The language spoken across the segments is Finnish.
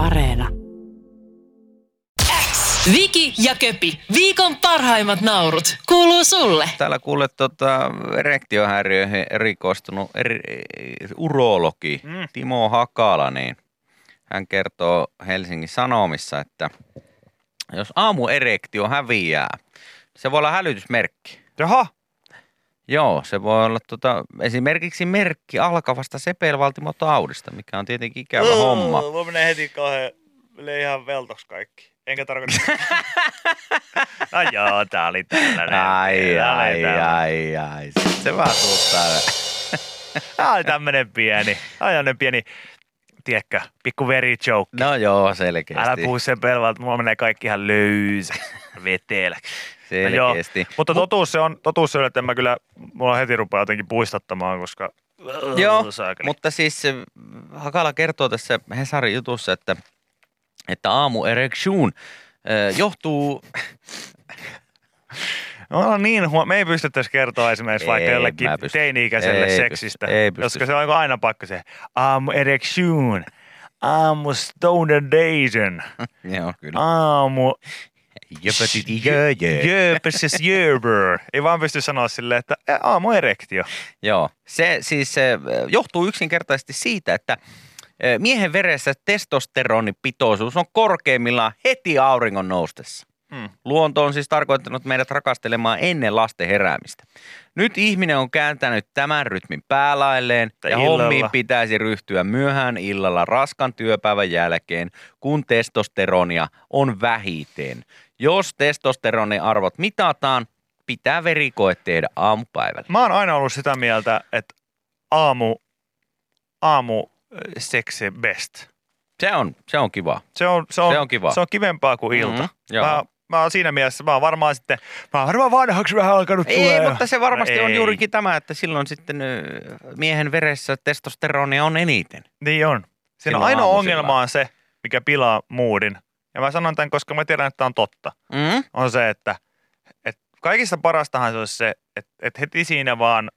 Areena. Viki ja Köpi, viikon parhaimmat naurut, kuuluu sulle. Täällä kuule tota, erektiohäiriöihin erikoistunut eri, urologi mm. Timo Hakala, niin hän kertoo Helsingin Sanomissa, että jos aamuerektio häviää, se voi olla hälytysmerkki. Jaha, Joo, se voi olla tota, esimerkiksi merkki alkavasta sepelvaltimotaudista, mikä on tietenkin ikävä homma. Mulla menee heti kauhean, menee ihan veltoksi kaikki. Enkä tarkoita. no joo, tää oli tällainen. Ai, Tää oli ai, tällainen. ai, ai. Sitten se vaan tuuttaa. Tää oli tämmönen pieni, tämmönen pieni, tiedätkö, pikku veri joke. No joo, selkeästi. Älä puhu sen pelvalta, mulla menee kaikki ihan löysä, veteläksi. No joo, Selkeästi. mutta totuus se on, totuus se on, että mä kyllä, mulla heti rupeaa jotenkin puistattamaan, koska... Joo, Saakeli. mutta siis se, Hakala kertoo tässä Hesarin jutussa, että, että aamu erection johtuu, No niin, me ei pystyttäisi kertoa esimerkiksi vaikka Ei jollekin mä pysty. teini-ikäiselle Ei seksistä. Ei pysty. koska se on aina pakko se aamu erection, aamu stonerdation, joo kyllä, aamu jöpötiti jö, jö. jöpöses jöbör. Ei vaan pysty sanoa silleen, että ä, aamu erektio. Joo, se siis se johtuu yksinkertaisesti siitä, että miehen veressä testosteronipitoisuus on korkeimmillaan heti auringon noustessa. Hmm. Luonto on siis tarkoittanut meidät rakastelemaan ennen lasten heräämistä. Nyt ihminen on kääntänyt tämän rytmin päälailleen ja illalla. hommiin pitäisi ryhtyä myöhään illalla raskan työpäivän jälkeen, kun testosteronia on vähiten. Jos testosteroniarvot mitataan, pitää verikoe tehdä aamupäivällä. Mä oon aina ollut sitä mieltä, että aamu, aamu äh, seksi best. Se on, se on kiva. Se on, se on, Se on kiva. Se on kivempaa kuin ilta. Mhm, joo. mä, mä oon siinä mielessä, mä oon varmaan sitten, mä oon varmaan vanhaksi vähän alkanut Ei, tulee. mutta se varmasti No on ei. juurikin tämä, että silloin sitten miehen veressä testosteronia on eniten. Niin on. Siinä on ainoa ongelma on se, mikä pilaa moodin. Ja mä sanon tämän, koska mä tiedän, että tämä on totta. Mm? On se, että, että kaikista parastahan se olisi se, että, että heti siinä vaan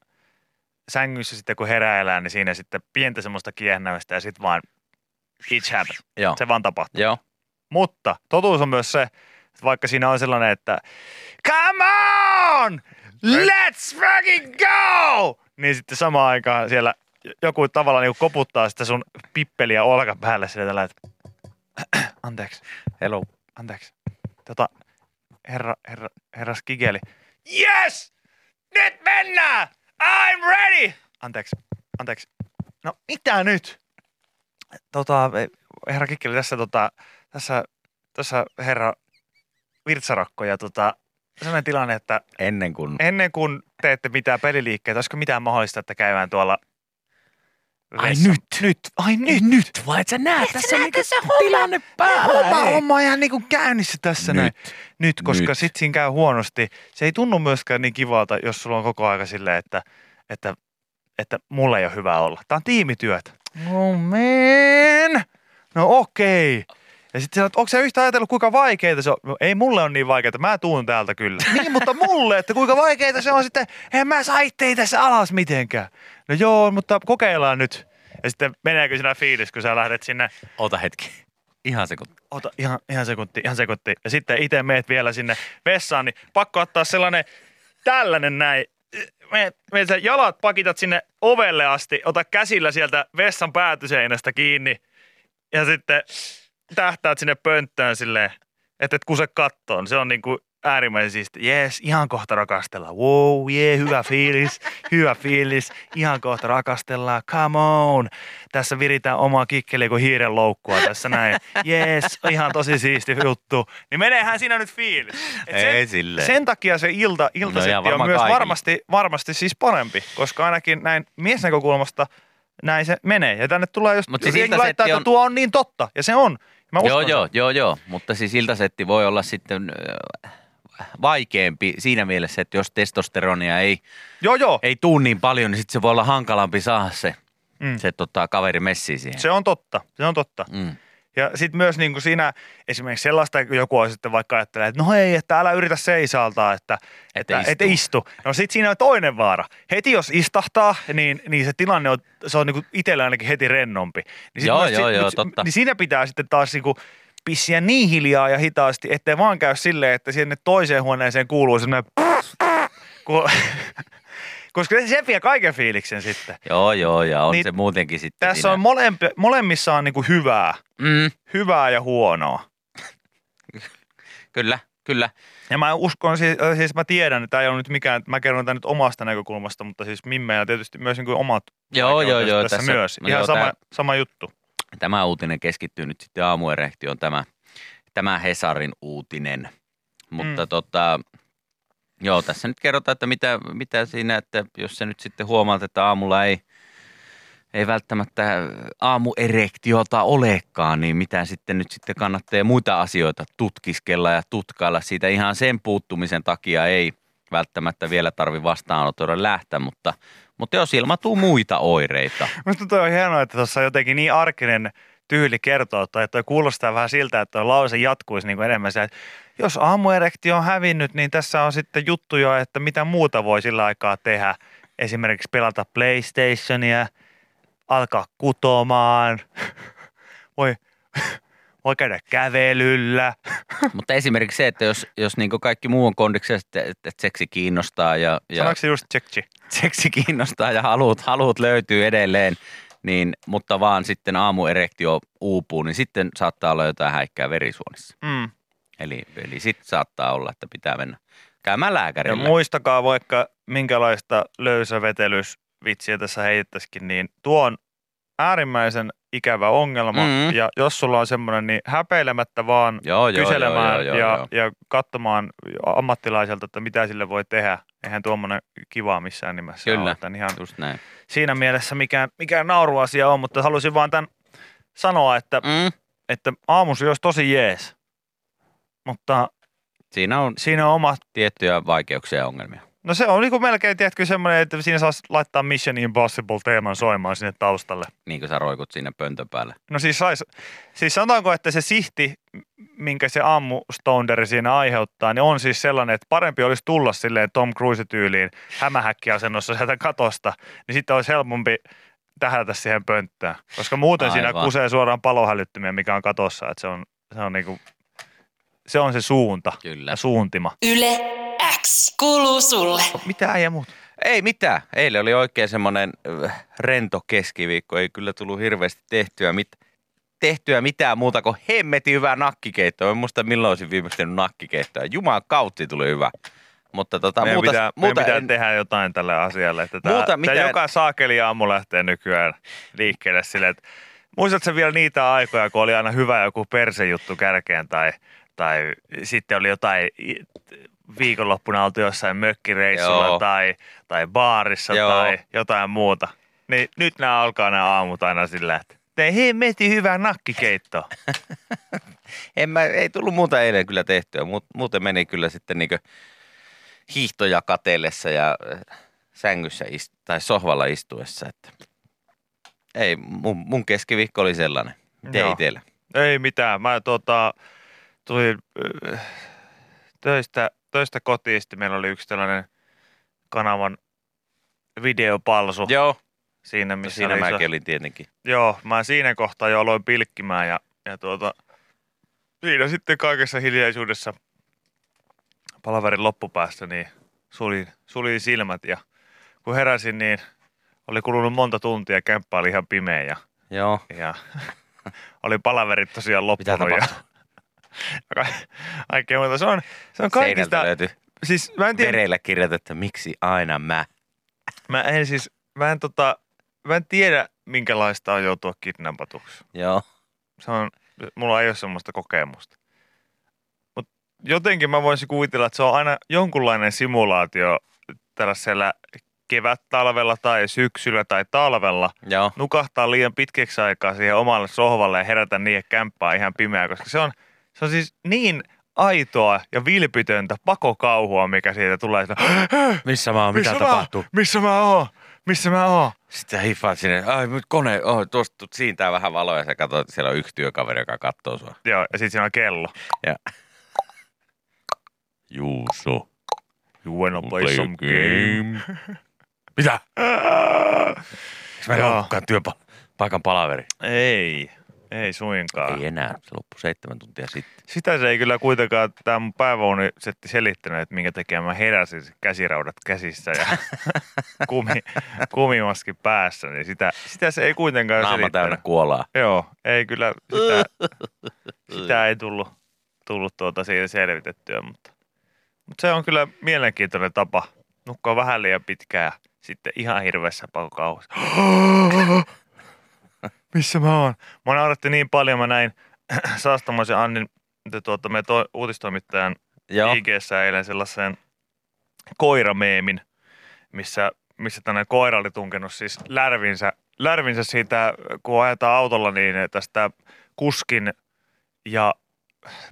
sängyssä sitten kun heräillään, niin siinä sitten pientä semmoista kiehnämistä ja sitten vaan it happens. Se vaan tapahtuu. Joo. Mutta totuus on myös se, vaikka siinä on sellainen, että come on, let's fucking go! Niin sitten samaan aikaan siellä joku tavallaan niin koputtaa sitä sun pippeliä olkapäälle sillä tällä, että anteeksi, Hello. anteeksi. Tota, herra, herra, herra Skigeli. Yes! Nyt mennään! I'm ready! Anteeksi, anteeksi. No mitä nyt? Tota, herra Kikkeli, tässä tota, tässä, tässä herra Virtsarakko ja tota, sellainen tilanne, että Ennen kuin... ennen kuin teette mitään peliliikkeitä, olisiko mitään mahdollista, että käydään tuolla Ai nyt? Nyt, ai nyt, nyt. Vai et sä näe tässä niinku tilanne päällä. Homma, homma on ihan niinku käynnissä tässä Nyt. näin. Nyt, koska Nyt. sit siinä käy huonosti. Se ei tunnu myöskään niin kivalta, jos sulla on koko aika silleen, että, että, että mulla ei ole hyvä olla. Tää on tiimityötä. Oh man. No okei. Okay. Ja sitten sanoit, onko sä yhtä ajatellut, kuinka vaikeita se on? No, ei mulle on niin vaikeita, mä tuun täältä kyllä. niin, mutta mulle, että kuinka vaikeita se on sitten, en mä saa itteeni tässä alas mitenkään. No joo, mutta kokeillaan nyt. Ja sitten meneekö sinä fiilis, kun sä lähdet sinne Ota hetki. Ihan sekunti. Ota ihan, ihan sekunti, ihan sekunti. Ja sitten itse meet vielä sinne vessaan, niin pakko ottaa sellainen tällainen näin. Meet, meet sä jalat pakitat sinne ovelle asti, ota käsillä sieltä vessan päätyseinästä kiinni ja sitten tähtäät sinne pönttöön silleen, että et kuse kattoon. Se on niinku äärimmäisen siisti. Jees, ihan kohta rakastellaan. Wow, jee, yeah, hyvä fiilis, hyvä fiilis. Ihan kohta rakastellaan. Come on. Tässä viritään omaa kikkeliä kuin hiiren loukkua tässä näin. Jees, ihan tosi siisti juttu. Niin meneehän siinä nyt fiilis. Et sen, Ei silleen. sen takia se ilta, iltasetti ihan on myös kaikille. varmasti, varmasti siis parempi, koska ainakin näin miesnäkökulmasta näin se menee. Ja tänne tulee, jos Mut siis laittaa, että on- tuo on niin totta. Ja se on. Mä Joo, sen. joo, joo, joo. Mutta siis iltasetti voi olla sitten vaikeampi siinä mielessä, että jos testosteronia ei, Joo, joo. ei tuu niin paljon, niin sitten se voi olla hankalampi saada se, Mm. se tota, kaveri messi siihen. Se on totta. Se on totta. Mm. Ja sitten myös niin kuin siinä esimerkiksi sellaista, joku on sitten vaikka ajattelee, että no ei, että älä yritä seisaltaa, että, että, istu. että istu. No sitten siinä on toinen vaara. Heti jos istahtaa, niin, niin se tilanne on, se on niin kuin itsellä ainakin heti rennompi. Niin Joo, joo, sit- joo, mut- totta. Niin siinä pitää sitten taas niin kuin pissiä niin hiljaa ja hitaasti, ettei vaan käy silleen, että sinne toiseen huoneeseen kuuluu semmoinen kun, koska se vie kaiken fiiliksen sitten. Joo, joo, ja on Niin se muutenkin sitten Tässä siinä. on molempi, molemmissa on niin kuin hyvää, Mm, hyvää ja huonoa. kyllä, kyllä. Ja mä uskon, siis, siis mä tiedän, että tämä ei ole nyt mikään, mä kerron tämän nyt omasta näkökulmasta, mutta siis Mimme ja tietysti myös niin kuin omat Joo, joo, joo. tässä, Tässä, myös. Ihan joo, sama, tää- sama juttu. Tämä uutinen keskittyy nyt sitten aamuerehtioon, tämä, tämä Hesarin uutinen. Mutta Mm. tota, joo, tässä nyt kerrotaan, että mitä, mitä siinä, että jos se nyt sitten huomaat, että aamulla ei, ei välttämättä aamuerektiota olekaan, niin mitä sitten nyt sitten kannattaa muita asioita tutkiskella ja tutkailla. Siitä ihan sen puuttumisen takia ei välttämättä vielä tarvi vastaanotoida lähteä, mutta, mutta jos ilmatuu muita oireita, Minusta toi on hienoa, että tuossa on jotenkin niin arkinen tyyli kertoa, tai toi kuulostaa vähän siltä, että tuo lause jatkuisi niin kuin enemmän se, että jos aamuerektio on hävinnyt, niin tässä on sitten juttuja, että mitä muuta voi sillä aikaa tehdä. Esimerkiksi pelata PlayStationia, alkaa kutomaan, voi, voi käydä kävelyllä. Mutta esimerkiksi se, että jos, jos niin kaikki muu on kondiksessa, että, että seksi kiinnostaa ja, ja se just tsekki? seksi kiinnostaa ja haluut, haluut löytyy edelleen, niin, mutta vaan sitten aamuerektio uupuu, niin sitten saattaa olla jotain häikkää verisuonissa. Mm. Eli, eli sitten saattaa olla, että pitää mennä käymään Ja lääkärillä. muistakaa vaikka minkälaista löysävetelysvitsiä tässä heitettäisikin, niin tuo on äärimmäisen ikävä ongelma. Mm. Ja jos sulla on semmoinen, niin häpeilemättä vaan joo, joo, kyselemään joo, joo, ja, joo. ja katsomaan ammattilaiselta, että mitä sille voi tehdä. Eihän tuommoinen kiva missään nimessä Kyllä. ole. Että ihan Just näin. siinä mielessä mikään, mikään nauruasia on, mutta halusin vaan tämän sanoa, että, Mm. että aamusi olisi tosi jees. Mutta Siinä on siinä on omat tiettyjä vaikeuksia ja ongelmia. No se on niin kuin melkein, tiedätkö, semmoinen, että siinä saisi laittaa Mission Impossible-teeman soimaan sinne taustalle. Niin kuin sä roikut siinä pöntön päällä. No siis, sais, siis sanotaanko, että se sihti, minkä se aamustonderi siinä aiheuttaa, niin on siis sellainen, että parempi olisi tulla silleen Tom Cruise-tyyliin hämähäkkiasennossa sieltä katosta, niin sitten olisi helpompi tähätä siihen pönttään. Koska muuten siinä Aivan. kusee suoraan palohälyttymiä, mikä on katossa, että se on, se on, niinku, se, on se suunta Kyllä. ja suuntima. Yle X kuuluu sulle. Mitä äijä muuta? Ei mitään. Eilen oli oikein semmoinen rento keskiviikko. Ei kyllä tullut hirveästi tehtyä, mit, tehtyä mitään muuta kuin hemmetin hyvää nakkikeittoa. En muista milloin olisin viimeksi tehnyt nakkikeittoa. Jumalan kautta tuli hyvä. Mutta tota, meidän muuta, pitää, muuta meidän pitää en, tehdä jotain tälle asialle. Että tää, Muuta tää mitään- joka saakeli aamu lähtee nykyään liikkeelle silleen, että muistatko vielä niitä aikoja, kun oli aina hyvä joku persejuttu kärkeen tai, tai sitten oli jotain viikonloppuna oltu jossain mökkireissulla Joo. tai, tai baarissa Joo. tai jotain muuta. Niin nyt nämä alkaa nämä aamut aina sillä, että tee hemmetin hyvää nakkikeittoa. en mä, ei tullut muuta eilen kyllä tehtyä. Muut, muuten meni kyllä sitten niin hiihtoja katellessa ja äh, sängyssä ist, tai sohvalla istuessa. Että ei, mun, mun keskiviikko oli sellainen. Joo. itsellä? Ei mitään. Mä tota, tulin äh, töistä, töistä kotiin. Sitten meillä oli yksi tällainen kanavan videopalsu Joo, siinä, missä siinä oli iso- olin tietenkin. Joo, mä siinä kohtaa jo aloin pilkkimään ja, ja tuota, siinä sitten kaikessa hiljaisuudessa palaverin loppupäästä niin sulin, sulin silmät ja kun heräsin, niin oli kulunut monta tuntia, kämppä oli ihan pimeä ja, Joo, ja oli palaverit tosiaan mitä loppunut. Ja, tapahtui? Kaikkea muuta. Se on, se on kaikista, löytyi siis mä en tiedä, vereillä kirjoitettu, miksi aina mä. mä en siis, mä en tota, mä en tiedä minkälaista on joutua kidnappatuksi. Joo, Se on, mulla ei ole semmoista kokemusta. Mutta jotenkin mä voisin kuvitella, että se on aina jonkunlainen simulaatio tällaisella kevät-talvella tai syksyllä tai talvella. joo, Nukahtaa liian pitkäksi aikaa siihen omalle sohvalle ja herätä niiden kämppää ihan pimeää, koska se on, se on siis niin aitoa ja vilpitöntä pakokauhua, mikä siitä tulee. Sitä, missä mä oon, mitä missä tapahtuu? Mä, missä mä oon? missä mä oon? Sitten sä hiffaat sinne, ai nyt kone, oh, tuosta siintää vähän valoa ja sä katsot, että siellä on yksi työkaveri, joka katsoo sua. Joo, ja sitten siinä on kello. Ja... Juuso, You wanna play, play some game? Mitä? Eikö meillä olekaan työpaikan palaveri? Ei, ei suinkaan. Ei enää, se loppui seitsemän tuntia sitten. Sitä se ei kyllä kuitenkaan tämä mun päiväunisetti selittänyt, että minkä takia mä heräsin käsiraudat käsissä ja kumi, kumimaski päässä, niin sitä, sitä se ei kuitenkaan Naama selittänyt. täynnä kuolaa. Joo, ei kyllä sitä, sitä ei tullut, tullut tuota siitä selvitettyä, mutta, mutta se on kyllä mielenkiintoinen tapa nukkua vähän liian pitkään ja sitten ihan hirveässä pakokauhassa. Missä mä oon? Mä nauratti niin paljon, mä näin Saastamoisen Annin, tuota, meidän to, uutistoimittajan Joo. ig eilen sellaisen koirameemin, missä, missä tämmöinen koira oli tunkenut siis lärvinsä, lärvinsä siitä, kun ajetaan autolla, niin tästä kuskin ja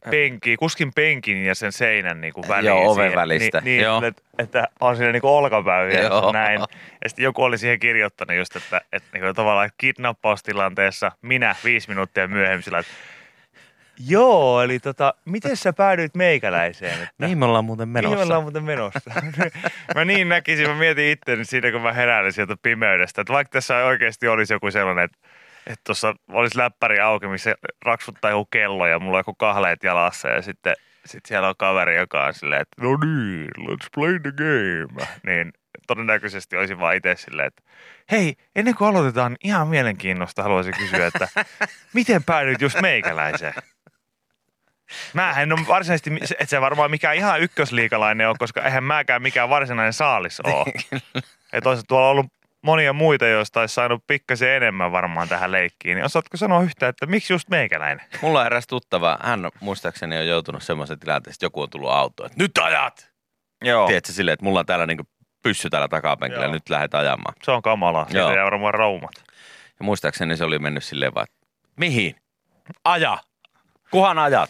penki, kuskin penkin ja sen seinän niin kuin väliin. Joo, oven siihen. välistä. Niin, niin Joo. että, että, on siinä niin kuin olkapäiviä Joo. näin. Ja sitten joku oli siihen kirjoittanut just, että, että niin kuin tavallaan kidnappaustilanteessa minä viisi minuuttia myöhemmin sillä, että Joo, eli tota, miten sä päädyit meikäläiseen? Että, Mihin me ollaan muuten Mihin me menossa? ollaan muuten menossa? mä niin näkisin, mä mietin itse siinä, kun mä heräilin sieltä pimeydestä, että vaikka tässä oikeasti olisi joku sellainen, että että tuossa olisi läppäri auki, missä raksuttaa joku kello ja mulla on joku kahleet jalassa ja sitten sit siellä on kaveri, joka on silleen, että no niin, let's play the game. Niin todennäköisesti olisin vaan itse silleen, että hei, ennen kuin aloitetaan, ihan mielenkiinnosta haluaisin kysyä, että miten päädyit just meikäläiseen? Mä en ole varsinaisesti, et se varmaan mikään ihan ykkösliikalainen ole, koska eihän mäkään mikään varsinainen saalis ole. Ja toisaalta tuolla on ollut monia muita, joista olisi saanut pikkasen enemmän varmaan tähän leikkiin. Niin osaatko sanoa yhtään, että miksi just meikäläinen? Mulla on eräs tuttava, hän muistaakseni on joutunut semmoisen tilanteeseen, että joku on tullut autoon, että nyt ajat! Joo. Tiedätkö silleen, että mulla on täällä niinku pyssy täällä takapenkillä ja Joo. nyt lähdet ajamaan. Se on kamalaa. Siitä Joo. jää varmaan raumat. Ja muistaakseni se oli mennyt silleen vaan, että mihin? Aja! Kuhan ajat?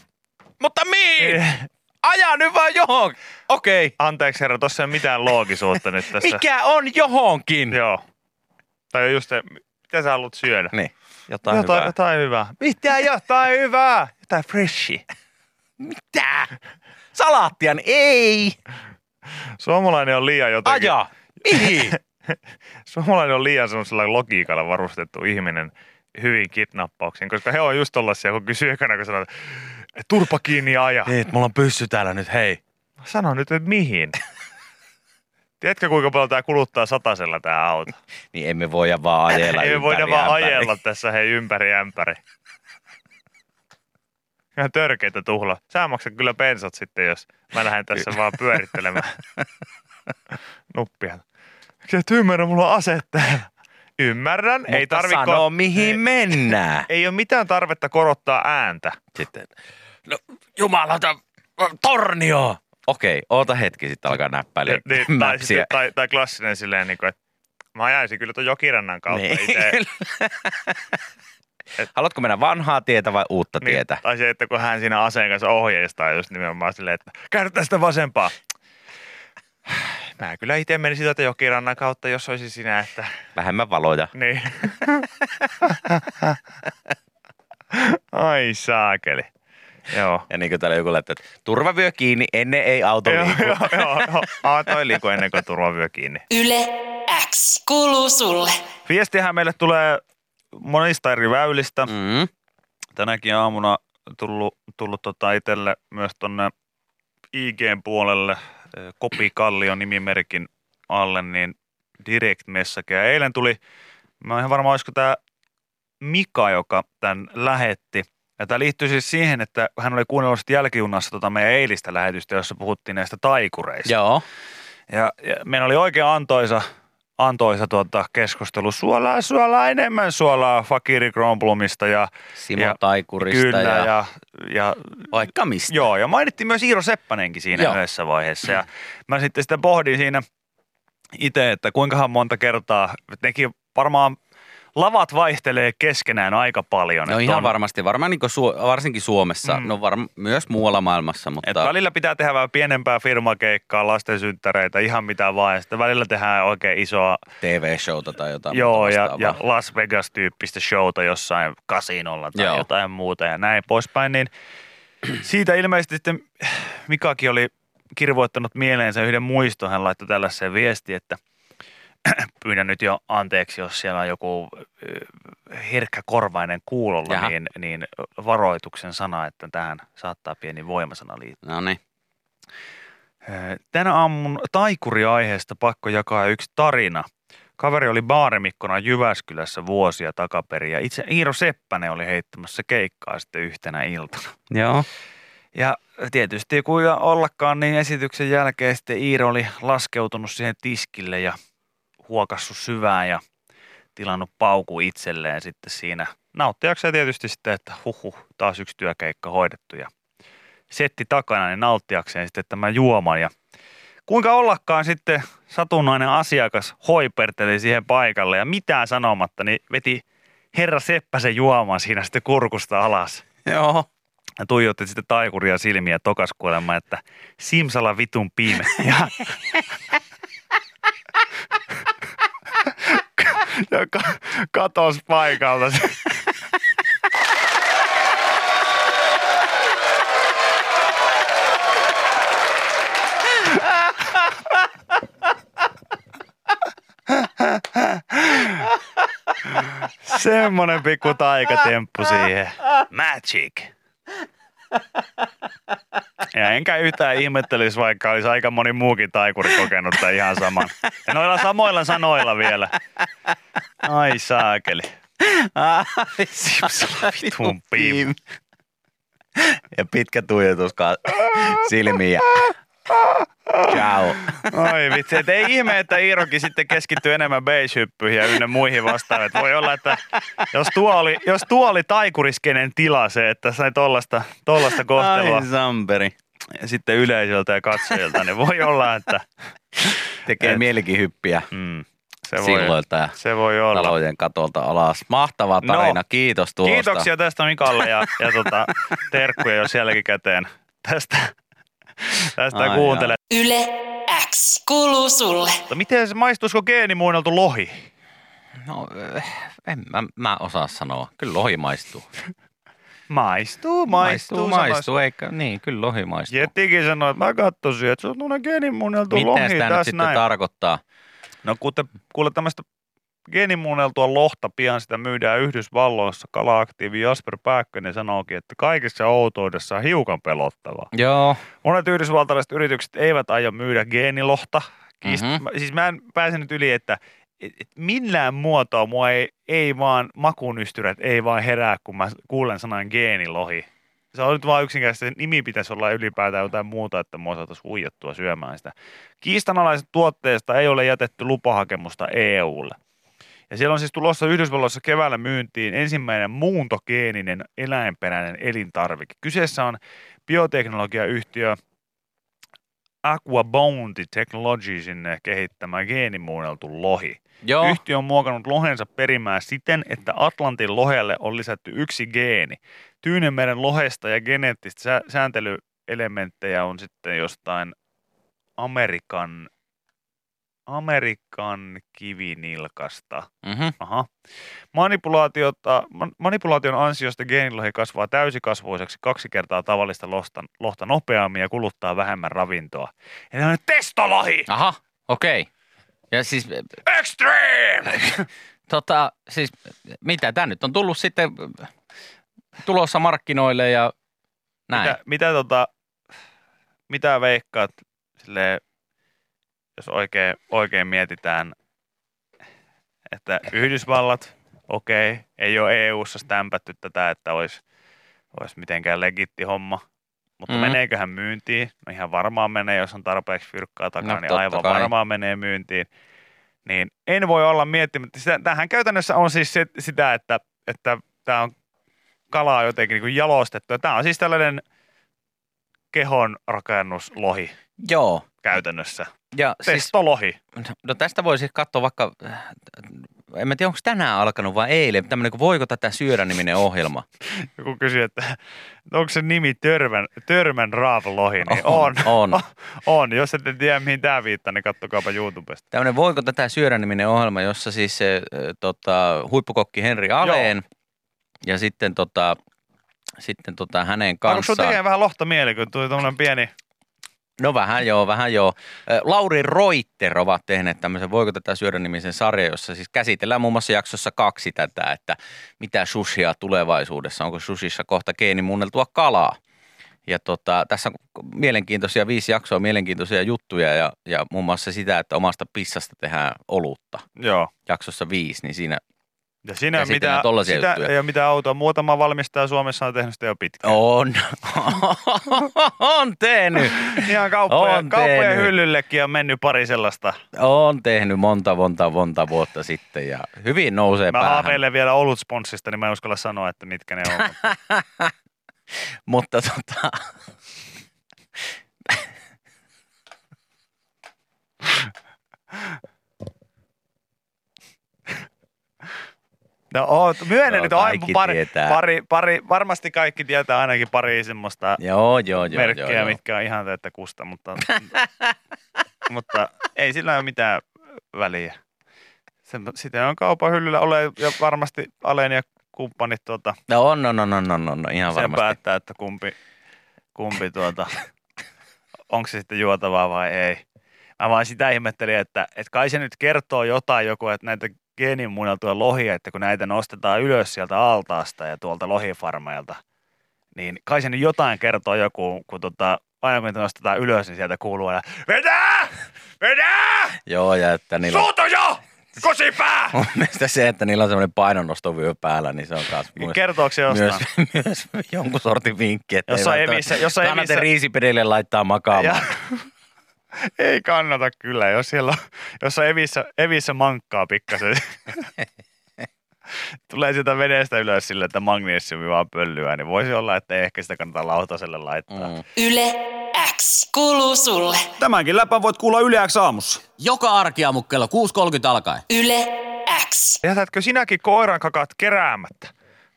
Mutta mihin? Aja nyt vaan johon! Okei. Okay. Anteeksi herra, tuossa ei ole mitään loogisuutta nyt tässä. Mikä on johonkin? Joo. Tai just se, mitä sä haluat syödä? Niin, jotain, jotain, hyvää. jotain hyvää. Mitä jotain hyvää? Jotain freshi. Mitä? Salaattian ei! Suomalainen on liian jotenkin. Aja! Mihin? Suomalainen on liian semmoisella logiikalla varustettu ihminen hyvin kidnappauksiin, koska he on just tollasia, kun kysyy ekana, kun sanoo, että turpa kiinni ja aja. niin, että mulla on pyssy täällä nyt, hei. Sano nyt, että mihin? Tiedätkö, kuinka paljon tämä kuluttaa satasella tämä auto? Niin emme voi vaan ajella Ei me voida vaan ämpäri. ajella tässä hei ympäri ämpäri. Ihan törkeitä tuhla. Sä maksat kyllä bensat sitten, jos mä lähden tässä vaan pyörittelemään nuppia. Et ymmärrä, mulla on ase täällä. Ymmärrän, Mutta ei tarvi sano, mihin ei, mennään. ei ole mitään tarvetta korottaa ääntä. Sitten, no jumalata, tornio! Okei, oota hetki, sitten alkaa näppäillä Niin, tai, sitten, tai, tai klassinen silleen, niin kuin, että mä ajaisin kyllä tuon jokirannan kautta Niin. itse. Haluatko mennä vanhaa tietä vai uutta Niin, tietä? tai se, että kun hän siinä aseen kanssa ohjeistaa just nimenomaan silleen, että käydä tästä vasempaa. Mä kyllä itse menisin tuota jokirannan kautta, jos olisi sinä, että Vähemmän valoja. niin. Ai saakeli. Joo. Ja niin kuin täällä joku laittaa, että turvavyö kiinni, ennen ei auto liiku. joo, joo, joo. Aa, toi liiku ennen kuin turvavyö kiinni. Yle X kuuluu sulle. Viestihän meille tulee monista eri väylistä. Mm. tänäkin aamuna tullut, tullut tota itselle myös tonne IGn puolelle eh, Kopi Kallion nimimerkin alle, niin direct message. Ja eilen tuli, mä en ihan varma, olisiko tämä Mika, joka tämän lähetti. Ja tämä liittyy siis siihen, että hän oli kuunnellut sit jälkijunassa tota meidän eilistä lähetystä, jossa puhuttiin näistä taikureista. Joo. Ja, ja meillä oli oikein antoisa, antoisa tuota keskustelu. Suolaa, suolaa, enemmän suolaa Fakiri Kronblomista ja Simo Ja- Taikurista Kyllä, ja, ja, ja vaikka mistä. joo, ja mainittiin myös Iiro Seppänenkin siinä Joo. yhdessä vaiheessa. Ja mä sitten sitä pohdin siinä itse, että kuinkahan monta kertaa, nekin varmaan lavat vaihtelee keskenään aika paljon. No ihan on- varmasti, varmaan niin Su- varsinkin Suomessa, Mm. no varm- myös muualla maailmassa, Et mutta välillä pitää tehdä vähän pienempää firmakeikkaa, lastensynttäreitä, ihan mitä vaan. Ja sitten välillä tehdään oikein isoa, TV-showta tai jotain joo, ja, ja Las Vegas-tyyppistä showta jossain kasinolla tai Joo. jotain muuta ja näin poispäin. Niin siitä ilmeisesti sitten Mikakin oli kirvoittanut mieleensä yhden muiston. Hän laittoi tällaiseen viesti, että pyydän nyt jo anteeksi, jos siellä on joku ö, herkkäkorvainen kuulolla, Jaha. niin, niin varoituksen sana, että tähän saattaa pieni voimasana liittyä. No niin. Tänä aamun taikuriaiheesta pakko jakaa yksi tarina. Kaveri oli baarimikkona Jyväskylässä vuosia takaperin ja itse Iiro Seppänen oli heittämässä keikkaa sitten yhtenä iltana. Joo. Ja tietysti kun ollakaan, niin esityksen jälkeen sitten Iiro oli laskeutunut siihen tiskille ja huokassut syvään ja tilannut pauku itselleen sitten siinä. Nauttiakseen tietysti sitten, että huhu, taas yksi työkeikka hoidettu ja setti takana, niin nauttiakseen sitten tämän juoman. Ja kuinka ollakaan sitten satunnainen asiakas hoiperteli siihen paikalle ja mitään sanomatta, niin veti herra Seppäsen juoman siinä sitten kurkusta alas. Joo. Ja tuijotti sitten taikuria silmiä tokas kuulemma, että simsala vitun piime. Ja, ja ka- katos paikalta. Semmonen pikku taikatemppu siihen. Magic. Ja enkä yhtään ihmettelisi, vaikka olisi aika moni muukin taikuri kokenut tämän ihan saman. Ja noilla samoilla sanoilla vielä. Ai saakeli. Simsala vitun piim. Ja pitkä tuijotus ja ciao. Oi vitsi, et ei ihme, että Iirokin sitten keskittyy enemmän beige-hyppyihin ja ynnä muihin vastaaviin. Voi olla, että jos tuo oli, jos tuo oli taikuriskenen tila se, että sai tollasta, tollasta kohtelua Ai samperi. ja sitten yleisöltä ja katsojilta, niin voi olla, että Tekee Et- mielikin hyppiä mm, se, voi, silloilta ja se voi olla. talojen katolta alas. Mahtava No. tarina, kiitos tuosta. Kiitoksia tästä Mikalle ja, ja tota, terkkuja jo sielläkin käteen tästä, tästä Ai kuuntele. Yle X kuuluu sulle. Mutta Miten se maistuisiko geenimuunneltu lohi? No, eh, en mä, mä osaa sanoa. Kyllä lohi maistuu. Maistuu, maistuu, maistuu, maistuu eikä, niin, kyllä lohi maistuu. Jettikin sanoi, että mä katsoisin, että se on tuonne geenimuunneltu Mitä lohi sitä nyt tässä sitten näin. tarkoittaa? no kuule, kuule tämmöistä geenimuunneltua lohta pian sitä myydään Yhdysvalloissa. Kala-aktiivi Jasper Pääkkönen sanookin, että kaikessa outoudessa on hiukan pelottavaa. Joo, Monet yhdysvaltalaiset yritykset eivät aio myydä geenilohta. Kiist- Mhm. mä, siis mä en pääse nyt yli, että et, et millään muotoa mua ei, ei vaan makunystyrät ei vaan herää, kun mä kuulen sanan geenilohi. Se on nyt vaan yksinkertaisesti, se nimi pitäisi olla ylipäätään jotain muuta, että mua saataisiin huijattua syömään sitä. Kiistanalaiset tuotteesta ei ole jätetty lupahakemusta EUlle. Ja siellä on siis tulossa Yhdysvalloissa keväällä myyntiin ensimmäinen muuntogeeninen eläinperäinen elintarvike. Kyseessä on bioteknologiayhtiö Aqua Bounty Technologiesin kehittämä geenimuunneltu lohi. joo. Yhtiö on muokannut lohensa perimää siten, että Atlantin lohelle on lisätty yksi geeni. Tyynemeren lohesta ja geneettistä sä- sääntelyelementtejä on sitten jostain Amerikan, Amerikan kivinilkasta. Mhm. Aha. Manipulaatiota, man- manipulaation ansiosta geenilohi kasvaa täysikasvuiseksi kaksi kertaa tavallista lohta, lohta nopeammin ja kuluttaa vähemmän ravintoa. Eli on testolohi! Aha, okei. Ja siis, Extreme! tota, siis mitä, tämä nyt on tullut sitten tulossa markkinoille ja näin. Mitä, mitä, tota, mitä veikkaat, silleen, jos oikein, oikein mietitään, että Yhdysvallat, okei, okay, ei ole EU-ssa stämpätty tätä, että olisi, olisi mitenkään legitti homma. Mutta Mhm. mm. meneeköhän myyntiin? No ihan varmaan menee, jos on tarpeeksi fyrkkaa takana, No, niin aivan kai. varmaan menee myyntiin. Niin en voi olla miettimättä. Sitä, tähän käytännössä on siis se, sitä, että että tämä on kalaa jotenkin niin kuin jalostettu. Tämä on siis tällainen kehon rakennuslohi Joo. käytännössä. Ja siis, Testolohi. no tästä voisi katsoa vaikka äh, en mä tiedä onko tänään alkanut vai eilen, tämmöinen kuin Voiko tätä syödä niminen ohjelma. Joku kysyy, että onko se nimi Törmän, Törmän raavlohi, niin On, on. on. on. Jos ette tiedä, mihin tämä viittaa, niin kattokaapa YouTubesta. Tämmöinen Voiko tätä syödä niminen ohjelma, jossa siis se äh, tota, huippukokki Henri Aleen ja sitten, tota, sitten tota, hänen Onko sulla kanssaan. tekee vähän lohta mieli, kun tuli tuommoinen pieni... No vähän joo, vähän joo. Lauri Roitter ovat tehneet tämmöisen Voiko tätä syödä nimisen sarja, jossa siis käsitellään muun muassa jaksossa kaksi tätä, että mitä sushia tulevaisuudessa, onko sushissa kohta geenimuunneltua kalaa. Ja tota, tässä on mielenkiintoisia viisi jaksoa, mielenkiintoisia juttuja ja, ja muun muassa sitä, että omasta pissasta tehdään olutta. Joo. Jaksossa viisi, niin siinä Ja Käsitellään mitään, tollasia sitä juttuja. ei ole mitään autoa. Muutama valmistaja Suomessa on tehnyt sitä jo pitkään. on, on tehnyt, Ihan kauppojen, On kauppojen tehnyt. hyllyllekin on mennyt pari sellaista. on tehnyt monta, monta, monta vuotta sitten ja hyvin nousee Mä päähän. haaveilen vielä olut sponssista, niin mä en uskalla sanoa, että mitkä ne on. Mutta tota, No oot, myönnän Joo, nyt, on kaikki pari, tietää. pari, pari, varmasti kaikki tietää ainakin pari semmoista joo, joo, joo, merkkejä, joo, joo. mitkä on ihan täyttä kusta, mutta, mutta ei sillä ole mitään väliä. Se, sitä on kaupan hyllyllä ole ja varmasti Alen ja kumppanit tuota, No on, no, no, no, no, no, no ihan sen varmasti. päättää, että kumpi, kumpi tuota, onko se sitten juotavaa vai ei. Mä vaan sitä ihmettelin, että, että kai se nyt kertoo jotain joku, että näitä geenimuunneltuja lohia, että kun näitä nostetaan ylös sieltä altaasta ja tuolta lohifarmeilta, niin kai se nyt jotain kertoo joku, kun tota, aina kun niitä nostetaan ylös, niin sieltä kuuluu aina, vedää! Vedää! Joo, ja että niillä Suutu jo! Kosipää! mun mielestä se, että niillä on semmoinen painonnostovyö päällä, niin se on myös, Kertooko se jostain? myös, myös jonkun sortin vinkki, että Jossain ei evissä- jossain kannata evissä- riisipedille laittaa makaamaan. Ja, ei kannata kyllä, jos siellä on, jos on evissä, evissä mankkaa pikkasen. Tulee sieltä vedestä ylös sille, että magnesiumi vaan pöllyää, niin voisi olla, että ei ehkä sitä kannata lautaselle laittaa. Mm. Yle X kuuluu sulle. Tämänkin läpän voit kuulla Yle X aamussa. Joka arkiaamu kello 6.30 alkaen. Yle X. Jätätkö sinäkin koiran kakat keräämättä?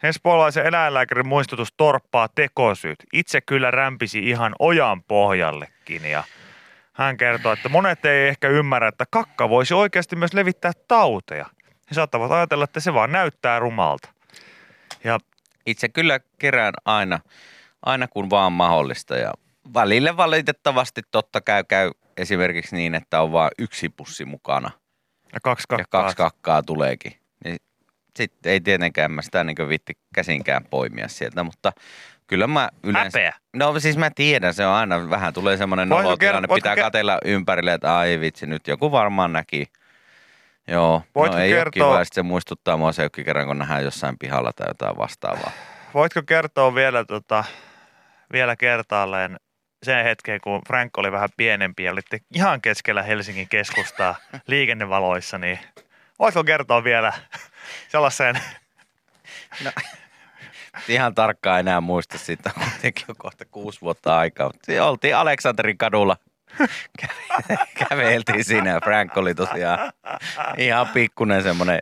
Espoolaisen eläinlääkärin muistutus torppaa tekosyyt. Itse kyllä rämpisi ihan ojan pohjallekin ja hän kertoo, että monet ei ehkä ymmärrä, että kakka voisi oikeasti myös levittää tauteja. He saattavat ajatella, että se vaan näyttää rumalta. Ja Itse kyllä kerään aina, aina kun vaan mahdollista ja välillä valitettavasti totta käy, käy esimerkiksi niin, että on vain yksi pussi mukana ja kaksi ja kakkaa. kaksi kakkaa tuleekin. Niin sitten ei tietenkään mä sitä niin vitti käsinkään poimia sieltä, mutta kyllä mä yleensä... Häpeä. No siis mä tiedän, se on aina vähän tulee semmoinen voitko pitää ker- katella ympärille, että ai vitsi, nyt joku varmaan näki. Joo, Voitko no ei kertoa- ole kiva, se muistuttaa mua se kerran, kun nähdään jossain pihalla tai jotain vastaavaa. Voitko kertoa vielä, tota, vielä kertaalleen sen hetken, kun Frank oli vähän pienempi ja olitte ihan keskellä Helsingin keskustaa liikennevaloissa, niin voitko kertoa vielä sellaisen, Ihan tarkkaan enää muista siitä, on kuitenkin jo kohta kuusi vuotta aikaa. Mutta oltiin Aleksanterin kadulla. Käve- Käveltiin siinä Frank oli tosiaan ihan pikkunen semmoinen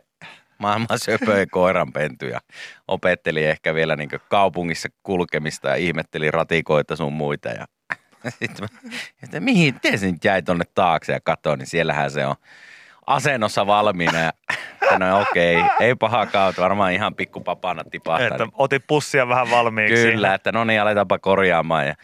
maailman söpöin koiranpentu ja opetteli ehkä vielä niin kaupungissa kulkemista ja ihmetteli ratikoita sun muita. Ja sitten että mihin, miten se nyt jäi tonne taakse ja katsoin, niin siellähän se on asennossa valmiina. No okei, ei paha kautta, varmaan ihan pikkupapana tipahtaa. että otit pussia vähän valmiiksi? Kyllä, että no niin, aletaanpa korjaamaan. Ja...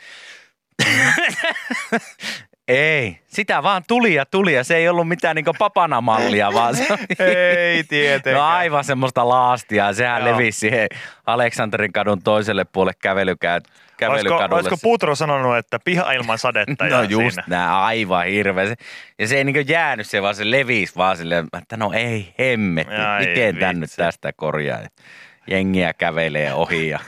ei, sitä vaan tuli ja tuli ja se ei ollut mitään niin papanamallia, vaan se Ei tietenkään. no aivan semmoista laastia. Sehän Joo. levisi siihen Aleksanterin kadun toiselle puolelle kävelykää, Olisiko, kävelykadulle. olisiko Putro sanonut, että piha ilman sadetta No just siinä. nää, aivan hirveä. Se- Ja se ei niin jäänyt se, vaan se levisi vaan silleen, että no ei hemmetti, Ai miten tän nyt vitsi. tästä korjaa. Ja Jengiä kävelee ohi ja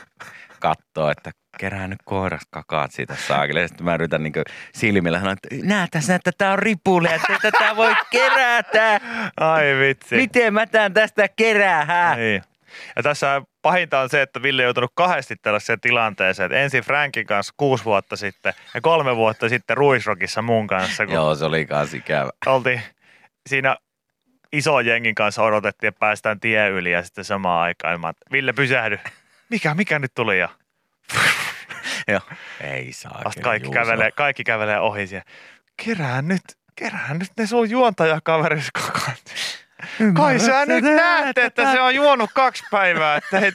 katsoo, että kerää nyt koiras kakaat siitä saakille. Sitten mä yritän niin silmillä sanoa, että nää tässä, että tää on ripuli, että tätä voi kerätä. Ai vitsi. Miten mä tän tästä kerää, hä? Niin. Ja tässä pahinta on se, että Ville on joutunut kahdesti tällaiseen tilanteeseen, että ensin Frankin kanssa kuusi vuotta sitten ja kolme vuotta sitten Ruisrokissa mun kanssa, kun Joo, se oli kans ikävä. oltiin siinä iso jengin kanssa odotettiin, että päästään tie yli ja sitten samaan aikaan. Mä, Ville pysähdy. Mikä, mikä nyt tuli? Ja Joo. Ei saa. Vasta kaikki kävelee, kaikki kävelee ohi siellä. Kerää nyt, kerää nyt ne sun juontajakaveris koko ajan. Kai sä nyt näet, että se on juonut kaksi päivää, että ei,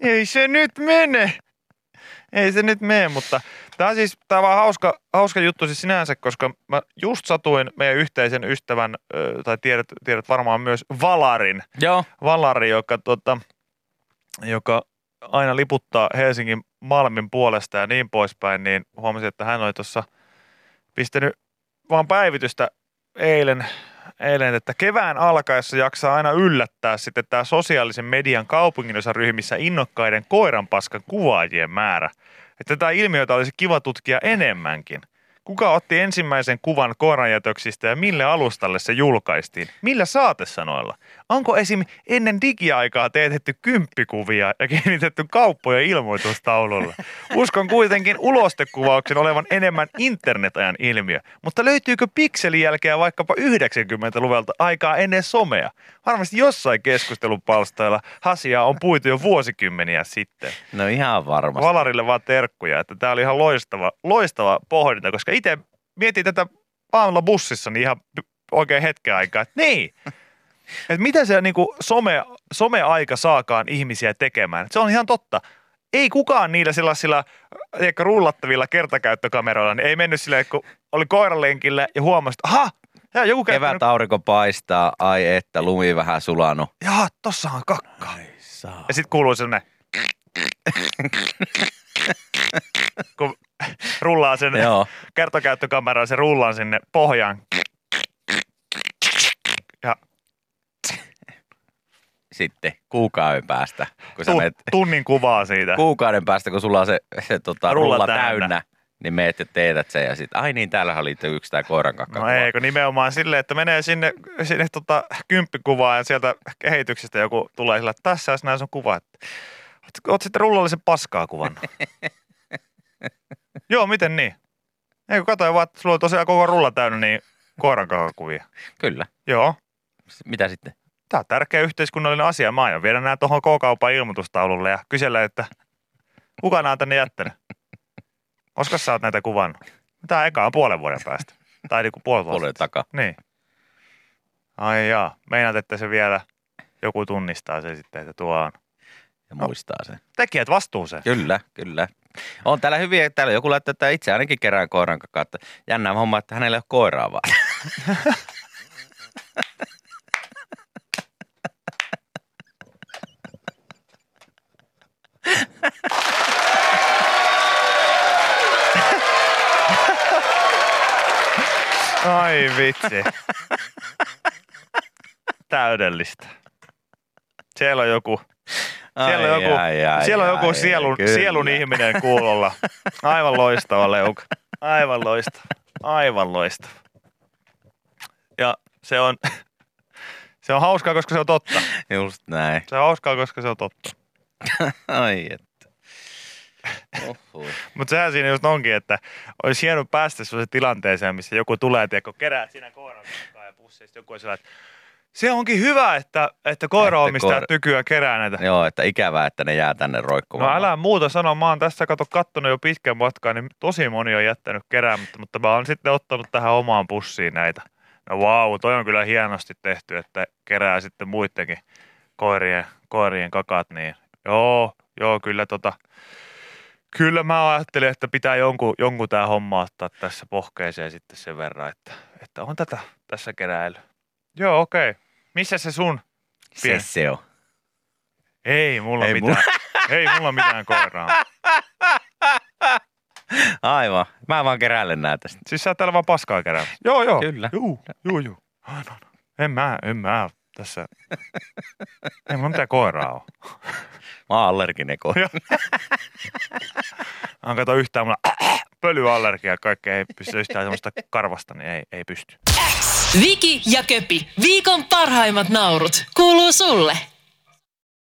ei se nyt mene. Ei se nyt mene, mutta tämä on siis tää on vaan hauska, hauska juttu siis sinänsä, koska mä just satuin meidän yhteisen ystävän, tai tiedät, tiedät varmaan myös Valarin, Joo. Valari, joka, tota, joka aina liputtaa Helsingin Malmin puolesta ja niin poispäin, niin huomasin, että hän oli tuossa pistänyt vaan päivitystä eilen, eilen, että kevään alkaessa jaksaa aina yllättää sitten tämä sosiaalisen median kaupunginosaryhmissä innokkaiden koiranpaskan kuvaajien määrä. Että tätä ilmiötä olisi kiva tutkia enemmänkin. Kuka otti ensimmäisen kuvan koiranjätöksistä ja mille alustalle se julkaistiin? Millä saatesanoilla? Onko esim. ennen digiaikaa teetetty kymppikuvia ja kiinnitetty kauppoja ilmoitustaululla? Uskon kuitenkin ulostekuvauksen olevan enemmän internetajan ilmiö, mutta löytyykö pikselijälkeä vaikkapa 90-luvulta aikaa ennen somea? Varmasti jossain keskustelupalstoilla asiaa on puitu jo vuosikymmeniä sitten. No ihan varmasti. Valarille vaan terkkuja, että tämä oli ihan loistava, loistava pohdinta, koska itse mietin tätä aamulla bussissa niin ihan oikein hetken aikaa, että niin, että mitä se niinku some, some-aika saakaan ihmisiä tekemään. Se on ihan totta. Ei kukaan niillä sellaisilla ehkä rullattavilla kertakäyttökameroilla, niin ei mennyt silleen, kun oli koiralenkillä ja huomasi, että aha, ja joku käyttänyt, Kevät aurinko paistaa, ai että, lumi vähän sulanut. jaa, tossa on kakka. Saa. Ja sitten kuuluu sellainen, kun rullaa sen Joo. kertokäyttökameraan, se rullaa sinne pohjaan. Sitten kuukauden päästä, kun sä tu- meet, tunnin kuvaa siitä. kuukauden päästä, kun sulla on se, se tota, Rulla rulla, täynnä. täynnä. niin meet ja teetät sen ja sitten, ai niin, täällä oli yksi tää koiran kakka. No ei, kun nimenomaan silleen, että menee sinne, sinne tota, kymppikuvaan ja sieltä kehityksestä joku tulee sillä, että tässä jos näin sun kuva. Että, oot, oot sitten rullallisen paskaa kuvannut. Joo, miten niin? Ei kun katsoin vaan, että sulla on tosiaan koko rulla täynnä niin koiran kuvia. Kyllä. Joo, Mitä sitten? Tämä on tärkeä yhteiskunnallinen asia. Mä aion viedä nämä tuohon K-kaupan ilmoitustaululle ja kysellä, että kuka nämä on tänne jättänyt? Koska sä oot näitä kuvannut? Tämä eka on puolen vuoden päästä. Tai niinku puoli vuotta. Puolen takaa. Niin. Ai jaa, meinaat, että se vielä joku tunnistaa se sitten, että tuo on. Ja muistaa sen. Tekijät vastuuseen. Kyllä, kyllä. On täällä hyviä, täällä joku laittaa, että itse ainakin kerään koiran kakaa, että jännää homma, että hänellä ei ole koiraa vaan. Ai vitsi. Täydellistä. Siellä on joku, siellä on joku, ai, ai, siellä on joku ai, sielun, kyllä. sielun ihminen kuulolla. Aivan loistava leuka. Aivan loistava. Aivan loistava. Ja se on, se on hauskaa, koska se on totta. Just näin. Se on hauskaa, koska se on totta. Ai että. Mutta sehän siinä just onkin, että olisi hieno päästä sellaiseen tilanteeseen, missä joku tulee, tiedätkö, kerää siinä koiran ja pussista joku on sellainen, että se onkin hyvä, että, että koiraomistajat koira- nykyään kerää näitä. Joo, että ikävää, että ne jää tänne No roikkumaan. älä muuta sano, mä oon tässä kato kattonut jo pitkän matkaa, niin tosi moni on jättänyt keräämättä, mutta mä oon sitten ottanut tähän omaan pussiin näitä. No vau, wow, toi on kyllä hienosti tehty, että kerää sitten muidenkin koirien, koirien kakat, niin joo, joo, kyllä tota, kyllä mä ajattelin, että pitää jonkun, jonkun tää homma ottaa tässä pohkeeseen sitten sen verran, että, että on tätä tässä keräily. Joo, okei. Okay. Missä se sun? se, Pien- se on. Ei mulla Ei mitään. Ei mulla mitään koiraa. Aivan. Mä vaan keräilen näitä tästä. Siis sä täällä vaan paskaa kerää. Joo, joo. Kyllä. Juu, juu, juu. Ah, no, no. En mä, en mä tässä. Ei mulla mitään koiraa ole. Mä oon allerginen koira. Mä kato yhtään mulla pölyallergia ja kaikkea ei pysty yhtään semmoista karvasta, niin ei, ei pysty. Viki ja Köpi, viikon parhaimmat naurut, kuuluu sulle.